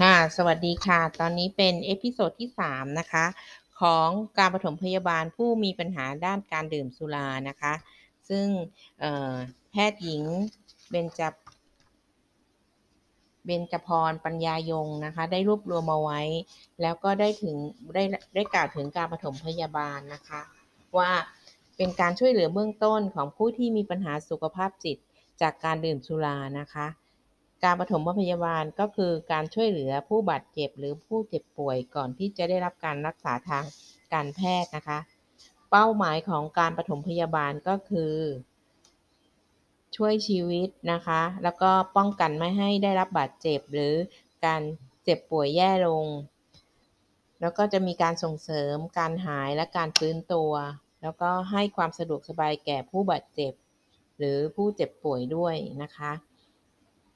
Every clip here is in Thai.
ค่ะ สวัสดีค่ะ ตอนนี้เป็น episode ที่ 3 นะคะ ของการปฐมพยาบาลผู้มีปัญหาด้านการดื่มสุรานะคะ ซึ่งแพทย์หญิงเบญจเบญจพรปัญญายงนะคะ ได้รวบรวมมาไว้ แล้วก็ได้ถึงได้ได้กล่าวถึงการปฐมพยาบาลนะคะ ว่าเป็นการช่วยเหลือเบื้องต้นของผู้ที่มีปัญหาสุขภาพจิตจากการดื่มสุรานะคะ การปฐมพยาบาลก็คือการช่วยเหลือผู้บาดเจ็บหรือผู้เจ็บป่วยก่อนที่จะได้รับการรักษาทางการแพทย์นะคะ เป้าหมายของการปฐมพยาบาลก็คือ ช่วยชีวิตนะคะ แล้วก็ป้องกันไม่ให้ได้รับบาดเจ็บหรือการเจ็บป่วยแย่ลง แล้วก็จะมีการส่งเสริมการหายและการฟื้นตัว แล้วก็ให้ความสะดวกสบายแก่ผู้บาดเจ็บ หรือผู้เจ็บป่วยด้วยนะคะ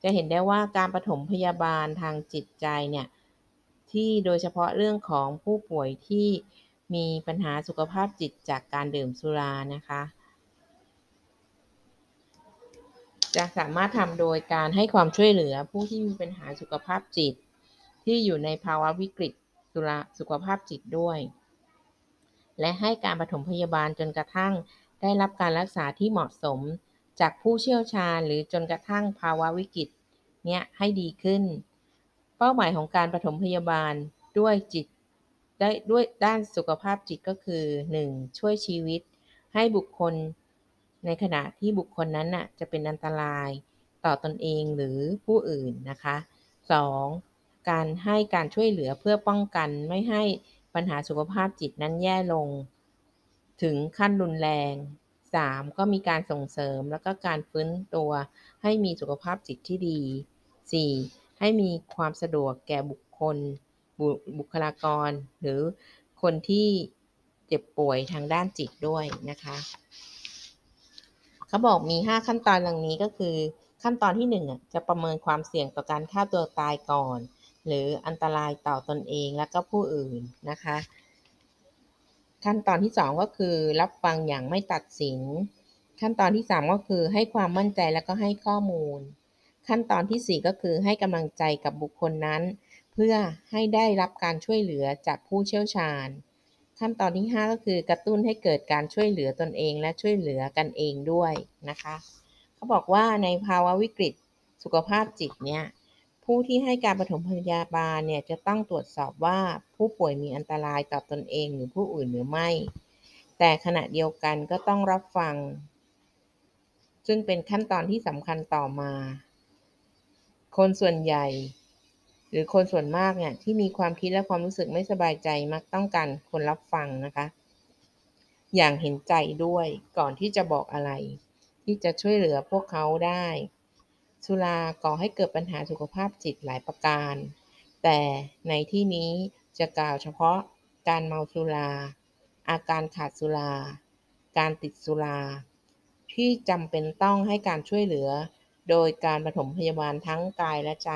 จะเห็นได้ว่าการปฐมพยาบาลทางจิตใจเนี่ยที่โดยเฉพาะเรื่องของผู้ป่วยที่มีปัญหาสุขภาพจิตจากการดื่มสุรานะคะ จะสามารถทำโดยการให้ความช่วยเหลือผู้ที่มีปัญหาสุขภาพจิต ที่อยู่ในภาวะวิกฤตสุราสุขภาพจิตด้วย และให้การปฐมพยาบาลจนกระทั่งได้รับการรักษาที่เหมาะสมจากผู้เชี่ยวชาญ หรือจนกระทั่งภาวะวิกฤต เนี้ยให้ดีขึ้น เป้าหมายของการปฐมพยาบาลด้วยจิตได้ด้วยด้านสุขภาพจิตก็คือ 1. ช่วยชีวิตให้บุคคลในขณะที่บุคคลนั้นน่ะจะเป็นอันตรายต่อตอนเองหรือผู้อื่นนะคะ 2. การให้การช่วยเหลือเพื่อป้องกันไม่ให้ปัญหาสุขภาพจิตนั้นแย่ลง ถึงขั้นรุนแรง 3. ก็มีการส่งเสริมแล้วก็การฟื้นตัวให้มีสุขภาพจิตที่ดี 4. ให้มีความสะดวกแก่บุคคล บุคลากร หรือคนที่เจ็บป่วยทางด้านจิตด้วยนะคะเขาบอกมี 5 ขั้นตอนดังนี้ก็คือขั้นตอนที่ 1 จะประเมินความเสี่ยงต่อการฆ่าตัวตายก่อน หรืออันตรายต่อตอนเองและก็ผู้อื่นนะคะ ขั้นตอนที่ 2 ก็คือ รับฟังอย่างไม่ตัดสิน ขั้นตอนที่ 3 ก็คือให้ความมั่นใจแล้วก็ให้ข้อมูล ขั้นตอนที่ 4 ก็คือให้กำลังใจกับบุคคลนั้น เพื่อให้ได้รับการช่วยเหลือจากผู้เชี่ยวชาญ ขั้นตอนที่ 5 ก็คือกระตุ้นให้เกิดการช่วยเหลือตนเองและช่วยเหลือกันเองด้วยนะคะเขาบอกว่าในภาวะวิกฤตสุขภาพจิตเนี่ยผู้ที่ให้การปฐมพยาบาลเนี่ยจะต้องตรวจสอบว่าผู้ป่วยมีอันตรายต่อตอนเองหรือผู้อื่นหรือไม่ แต่ขณะเดียวกันก็ต้องรับฟัง ซึ่งเป็นขั้นตอนที่สำคัญต่อมา คนส่วนใหญ่ หรือคนส่วนมากเนี่ยที่มีความคิดและความรู้สึกไม่สบายใจมักต้องการคนรับฟังนะคะ อย่างเห็นใจด้วยก่อนที่จะบอกอะไร ที่จะช่วยเหลือพวกเขาได้ สุราก่อให้เกิดปัญหาสุขภาพจิตหลายประการ แต่ในที่นี้จะกล่าวเฉพาะการเมาสุรา อาการขาดสุรา การติดสุรา ที่จำเป็นต้องให้การช่วยเหลือ โดยการปฐมพยาบาลทั้งกายและใจ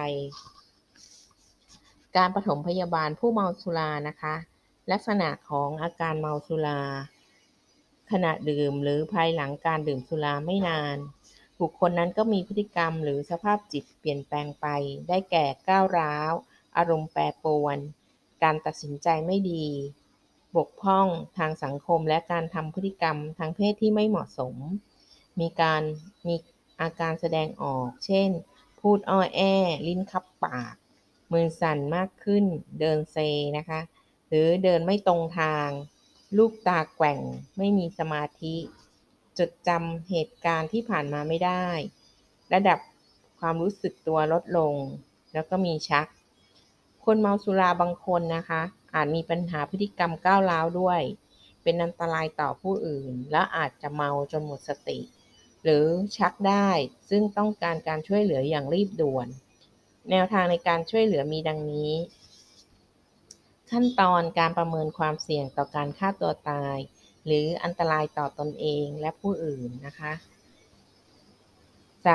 การปฐมพยาบาลผู้เมาสุรานะคะ ลักษณะของอาการเมาสุรา ขณะดื่มหรือภายหลังการดื่มสุราไม่นาน บุคคลนั้นก็มีพฤติกรรมหรือสภาพจิตเปลี่ยนแปลงไป ได้แก่ก้าวร้าว อารมณ์แปรปรวน การตัดสินใจไม่ดี บกพร่องทางสังคมและการทำพฤติกรรมทางเพศที่ไม่เหมาะสม มีการมี อาการแสดงออก เช่น พูดอ้อแอ ลิ้นคับปาก มือสั่นมากขึ้น เดินเซนะคะ หรือเดินไม่ตรงทาง ลูกตาแกว่ง ไม่มีสมาธิ จดจำเหตุการณ์ที่ผ่านมาไม่ได้ ระดับความรู้สึกตัวลดลง แล้วก็มีชัก คนเมาสุราบางคนนะคะ อาจมีปัญหาพฤติกรรมก้าวร้าวด้วย เป็นอันตรายต่อผู้อื่น และอาจจะเมาจนหมดสติ หรือชักได้ ซึ่งต้องการการช่วยเหลืออย่างรีบด่วน แนวทางในการช่วยเหลือมีดังนี้ ขั้นตอนการประเมินความเสี่ยงต่อการฆ่าตัวตาย หรืออันตรายต่อตอนเองและผู้อื่นนะคะจะ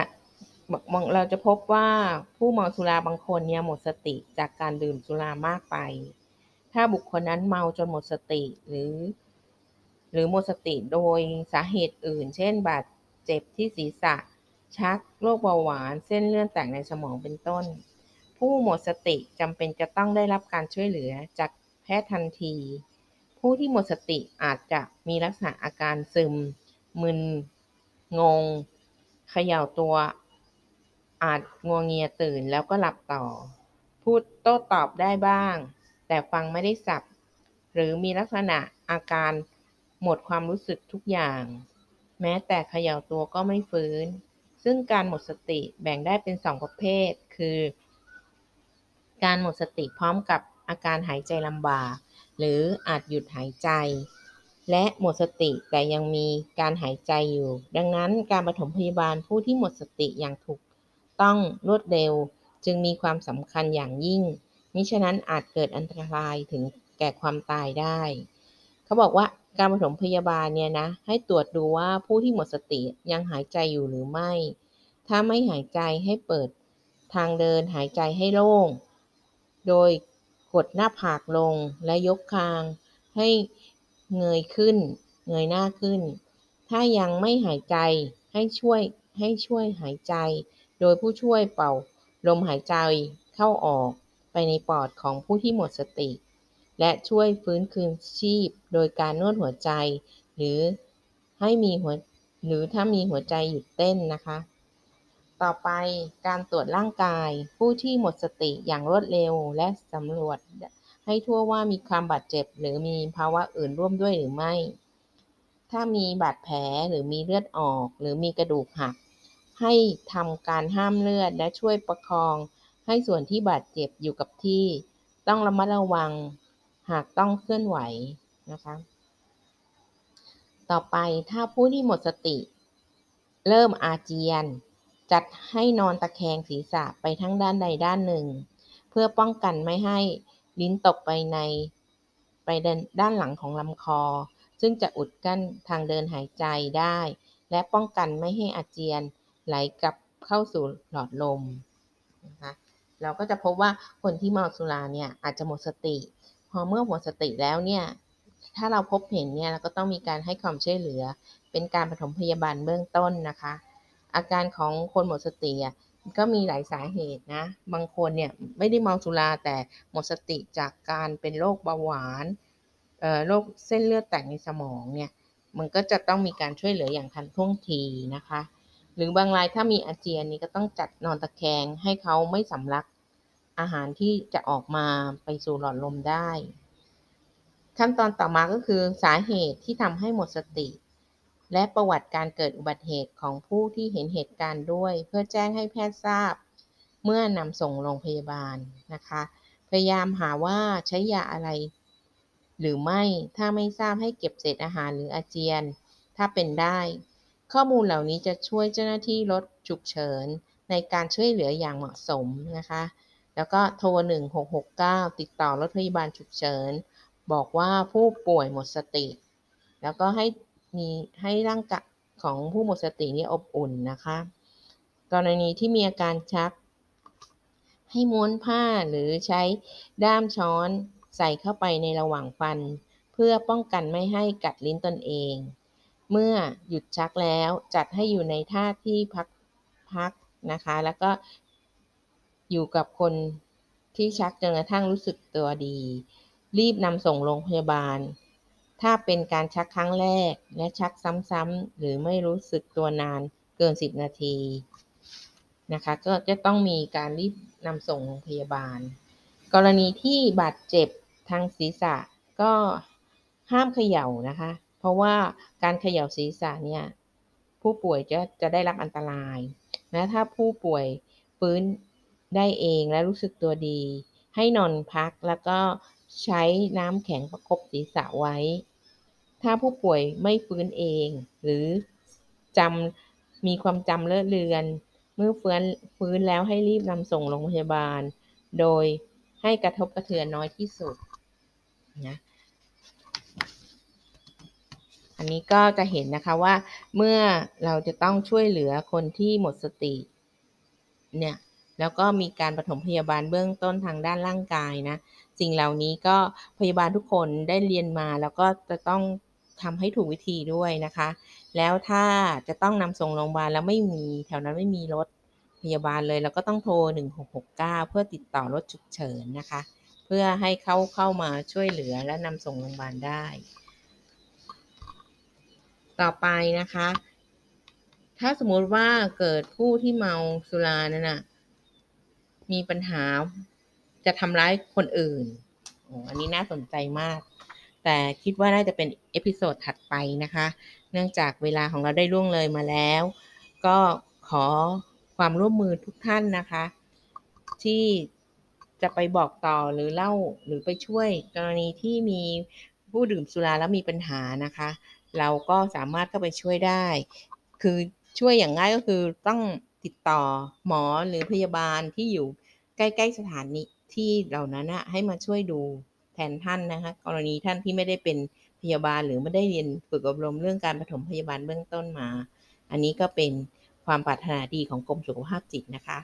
เราจะพบว่าผู้เมาสุราบางคนเนี่ยหมดสติจากการดื่มสุรามากไป ถ้าบุคคลนั้นเมาจนหมดสติหรือ หรือหมดสติโดยสาเหตุอื่น เช่นบาด เจ็บที่ศีรษะ ชัก โรคเบาหวาน เส้นเลือดแตกในสมองเป็นต้น ผู้หมดสติจำเป็นจะต้องได้รับการช่วยเหลือจากแพทย์ทันที ผู้ที่หมดสติอาจจะมีลักษณะอาการซึม มึน งง เขย่าตัว อาจงัวเงียตื่นแล้วก็หลับต่อ พูดโต้ตอบได้บ้าง แต่ฟังไม่ได้สับ หรือมีลักษณะอาการหมดความรู้สึกทุกอย่าง แม้แต่เขย่าตัวก็ไม่ฟื้น ซึ่งการหมดสติแบ่งได้เป็นสองประเภท คือ การหมดสติพร้อมกับอาการหายใจลำบาก หรืออาจหยุดหายใจ และหมดสติแต่ยังมีการหายใจอยู่ ดังนั้นการปฐมพยาบาลผู้ที่หมดสติอย่างถูกต้องรวดเร็วจึงมีความสำคัญอย่างยิ่ง มิฉะนั้นอาจเกิดอันตรายถึงแก่ความตายได้ เขาบอกว่า การปฐมพยาบาลเนี่ยนะ ให้ตรวจดูว่าผู้ที่หมดสติยังหายใจอยู่หรือไม่ ถ้าไม่หายใจให้เปิดทางเดินหายใจให้โล่ง โดยกดหน้าผากลงและยกคาง ให้เงยขึ้น เงยหน้าขึ้น ถ้ายังไม่หายใจให้ช่วยให้ช่วยหายใจ โดยผู้ช่วยเป่าลมหายใจเข้าออกไปในปอดของผู้ที่หมดสติ และช่วยฟื้นคืนชีพโดยการนวดหัวใจ หรือให้มีหัวหรือถ้ามีหัวใจหยุดเต้นนะคะ ต่อไปการตรวจร่างกายผู้ที่หมดสติอย่างรวดเร็วและสำรวจให้ทั่วว่ามีความบาดเจ็บ หรือมีภาวะอื่นร่วมด้วยหรือไม่ ถ้ามีบาดแผลหรือมีเลือดออก หรือมีกระดูกหัก ให้ทำการห้ามเลือดและช่วยประคอง ให้ส่วนที่บาดเจ็บอยู่กับที่ ต้องระมัดระวัง หากต้องเคลื่อนไหวนะคะ ต่อไปถ้าผู้ที่หมดสติ เริ่มอาเจียน จัดให้นอนตะแคงศีรษะไปทั้งด้านใดด้านหนึ่ง เพื่อป้องกันไม่ให้ลิ้นตกไปในไปด้านหลังของลำคอ ซึ่งจะอุดกั้นทางเดินหายใจได้ และป้องกันไม่ให้อาเจียนไหลกลับเข้าสู่หลอดลมนะคะเราก็จะพบว่าคนที่เมาสุราเนี่ยอาจจะหมดสติ พอเมื่อหมดสติแล้วเนี่ย ถ้าเราพบเห็นเนี่ยเราก็ต้องมีการให้ความช่วยเหลือ เป็นการปฐมพยาบาลเบื้องต้นนะคะ อาการของคนหมดสติก็มีหลายสาเหตุนะ บางคนเนี่ยไม่ได้เมาสุราแต่หมดสติจากการเป็นโรคเบาหวานโรคเส้นเลือดแตกในสมองเนี่ย มันก็จะต้องมีการช่วยเหลืออย่างทันท่วงทีนะคะ หรือบางรายถ้ามีอาเจียนนี่ก็ต้องจัดนอนตะแคงให้เขาไม่สำลัก อาหารที่จะออกมาไปสู่หลอดลมได้ ขั้นตอนต่อมาก็คือสาเหตุที่ทำให้หมดสติ และประวัติการเกิดอุบัติเหตุของผู้ที่เห็นเหตุการณ์ด้วย เพื่อแจ้งให้แพทย์ทราบ เมื่อนำส่งโรงพยาบาลนะคะ พยายามหาว่าใช้ยาอะไร หรือไม่ถ้าไม่ทราบให้เก็บเศษอาหารหรืออาเจียน ถ้าเป็นได้ ข้อมูลเหล่านี้จะช่วยเจ้าหน้าที่ลดฉุกเฉินในการช่วยเหลืออย่างเหมาะสมนะคะ แล้วก็โทร 1669 ติดต่อรถพยาบาลฉุกเฉิน บอกว่าผู้ป่วยหมดสติ แล้วก็ให้มีให้ร่างกายของผู้หมดสตินี่อบอุ่นนะคะ กรณีที่มีอาการชัก ให้ม้วนผ้าหรือใช้ด้ามช้อนใส่เข้าไปในระหว่างฟัน เพื่อป้องกันไม่ให้กัดลิ้นตนเอง เมื่อหยุดชักแล้วจัดให้อยู่ในท่าที่พักพักนะคะ แล้วก็ อยู่กับคนที่ชักจนกระทั่งรู้สึกตัวดี รีบนำส่งโรงพยาบาล ถ้าเป็นการชักครั้งแรกและชักซ้ำๆหรือไม่รู้สึกตัวนานเกิน 10 นาทีนะคะก็จะต้องมีการรีบนำส่งโรงพยาบาล กรณีที่บาดเจ็บทางศีรษะก็ห้ามเขย่านะคะ เพราะว่าการเขย่าศีรษะเนี่ยผู้ป่วยจะจะได้รับอันตรายนะถ้าผู้ป่วยฟื้น ได้เองและรู้สึกตัวดี ให้นอนพักแล้วก็ใช้น้ำแข็งประคบศีรษะไว้ ถ้าผู้ป่วยไม่ฟื้นเอง หรือจำมีความจำเลอะเลือน เมื่อฟื้นฟื้นแล้วให้รีบนำส่งโรงพยาบาล โดยให้กระทบกระเทือนน้อยที่สุดนะอันนี้ก็จะเห็นนะคะว่าเมื่อเราจะต้องช่วยเหลือคนที่หมดสติเนี่ย แล้วก็มีการปฐมพยาบาลเบื้องต้นทางด้านร่างกายนะสิ่งเหล่านี้ก็พยาบาลทุกคนได้เรียนมาแล้วก็จะต้องทำให้ถูกวิธีด้วยนะคะ แล้วถ้าจะต้องนำส่งโรงพยาบาลแล้วไม่มีแถวนั้นไม่มีรถพยาบาลเลย เราก็ต้องโทร 1669 เพื่อติดต่อรถฉุกเฉินนะคะ เพื่อให้เขาเข้ามาช่วยเหลือและนำส่งโรงพยาบาลได้ ต่อไปนะคะ ถ้าสมมติว่าเกิดผู้ที่เมาสุรานั่นน่ะ มีปัญหาจะทำร้ายคนอื่นอันนี้น่าสนใจมาก แต่คิดว่าน่าจะเป็น episode ถัดไปนะคะ เนื่องจากเวลาของเราได้ล่วงเลยมาแล้ว ก็ขอความร่วมมือทุกท่านนะคะ ที่จะไปบอกต่อหรือเล่าหรือไปช่วยกรณีที่มีผู้ดื่มสุราแล้วมีปัญหานะคะ เราก็สามารถเข้าไปช่วยได้ คือช่วยอย่างง่ายก็คือต้อง ติดต่อหมอหรือพยาบาลที่อยู่ใกล้ๆสถานีที่เหล่านั้นนะให้มาช่วยดูแทนท่านนะคะกรณีท่านที่ไม่ได้เป็นพยาบาลหรือไม่ได้เรียนฝึกอบรมเรื่องการปฐมพยาบาลเบื้องต้นมา อันนี้ก็เป็นความปรารถนาดีของกรมสุขภาพจิตนะคะ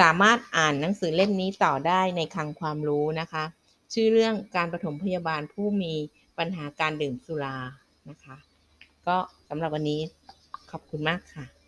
สามารถอ่านหนังสือเล่มนี้ต่อได้ในคลังความรู้นะคะ ชื่อเรื่องการปฐมพยาบาลผู้มีปัญหาการดื่มสุรานะคะ ก็สำหรับวันนี้ขอบคุณมากค่ะ